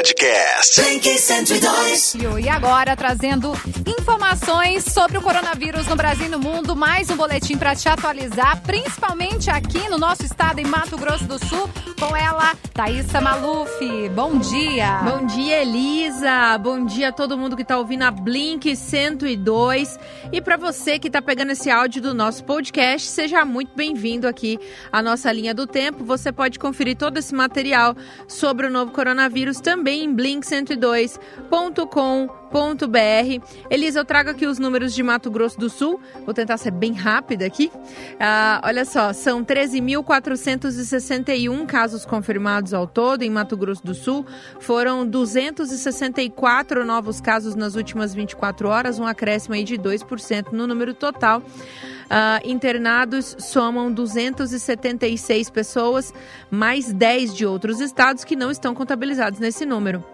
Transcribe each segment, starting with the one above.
Podcast. Blink 102. E agora trazendo informações sobre o coronavírus no Brasil e no mundo. Mais um boletim para te atualizar, principalmente aqui no nosso estado, em Mato Grosso do Sul, com ela, Thaisa Maluf. Bom dia. Bom dia, Elisa. Bom dia a todo mundo que está ouvindo a Blink 102. E para você que está pegando esse áudio do nosso podcast, seja muito bem-vindo aqui à nossa linha do tempo. Você pode conferir todo esse material sobre o novo coronavírus também em blink102.com.br. Elisa, eu trago aqui os números de Mato Grosso do Sul. Vou tentar ser bem rápida aqui. Ah, olha só, são 13.461 casos confirmados ao todo em Mato Grosso do Sul. Foram 264 novos casos nas últimas 24 horas, um acréscimo aí de 2% no número total. Uh, internados somam 276 pessoas, mais 10 de outros estados que não estão contabilizados nesse número.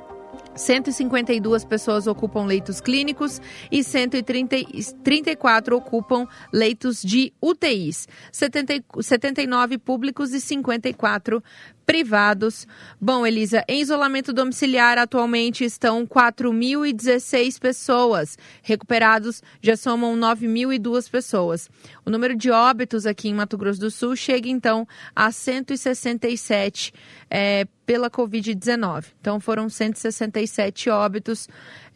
152 pessoas ocupam leitos clínicos e 134 ocupam leitos de UTIs, 70, 79 públicos e 54 privados. Bom, Elisa, em isolamento domiciliar atualmente estão 4.016 pessoas. Recuperados já somam 9.002 pessoas. O número de óbitos aqui em Mato Grosso do Sul chega então a 167 é, pela Covid-19. Então foram 167 óbitos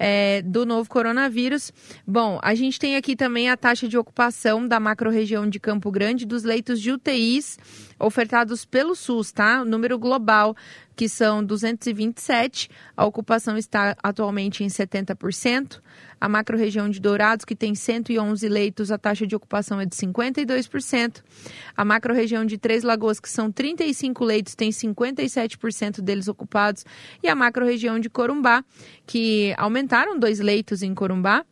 é, do novo coronavírus. Bom, a gente tem aqui também a taxa de ocupação da macro-região de Campo Grande dos leitos de UTIs ofertados pelo SUS, tá? O número global, que são 227, a ocupação está atualmente em 70%. A macro-região de Dourados, que tem 111 leitos, a taxa de ocupação é de 52%. A macro-região de Três Lagoas, que são 35 leitos, tem 57% deles ocupados. E a macro-região de Corumbá, que aumentaram dois leitos em Corumbá,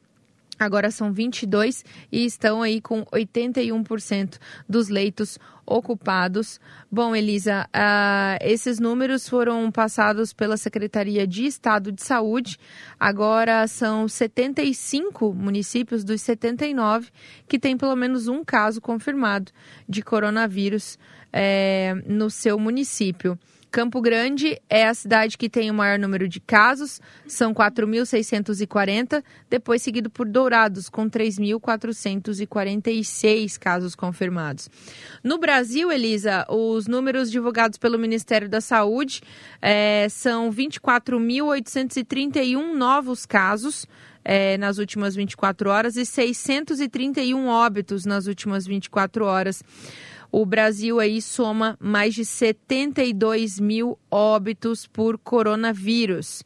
Agora são 22 e estão aí com 81% dos leitos ocupados. Bom, Elisa, uh, esses números foram passados pela Secretaria de Estado de Saúde. Agora são 75 municípios dos 79 que têm pelo menos um caso confirmado de coronavírus é, no seu município. Campo Grande é a cidade que tem o maior número de casos, são 4.640, depois seguido por Dourados, com 3.446 casos confirmados. No Brasil, Elisa, os números divulgados pelo Ministério da Saúde é, são 24.831 novos casos. É, nas últimas 24 horas e 631 óbitos nas últimas 24 horas. O Brasil aí soma mais de 72 mil óbitos por coronavírus.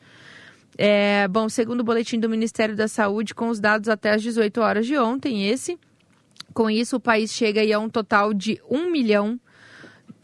É, bom, segundo o boletim do Ministério da Saúde, com os dados até as 18 horas de ontem, esse, com isso o país chega aí a um total de 1 milhão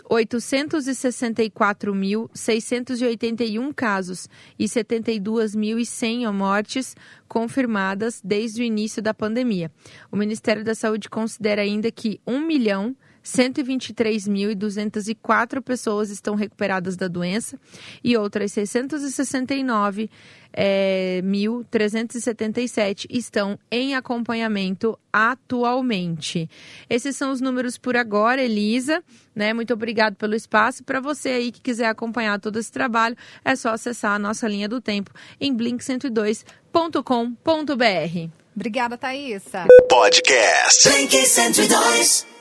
864.681 casos e 72.100 mortes confirmadas desde o início da pandemia. O Ministério da Saúde considera ainda que 1 milhão 123.204 pessoas estão recuperadas da doença e outras 669 é, 1.377 estão em acompanhamento atualmente. Esses são os números por agora, Elisa. Né? Muito obrigado pelo espaço. Para você aí que quiser acompanhar todo esse trabalho, é só acessar a nossa linha do tempo em blink102.com.br. Obrigada, Thaisa. Podcast Blink 102.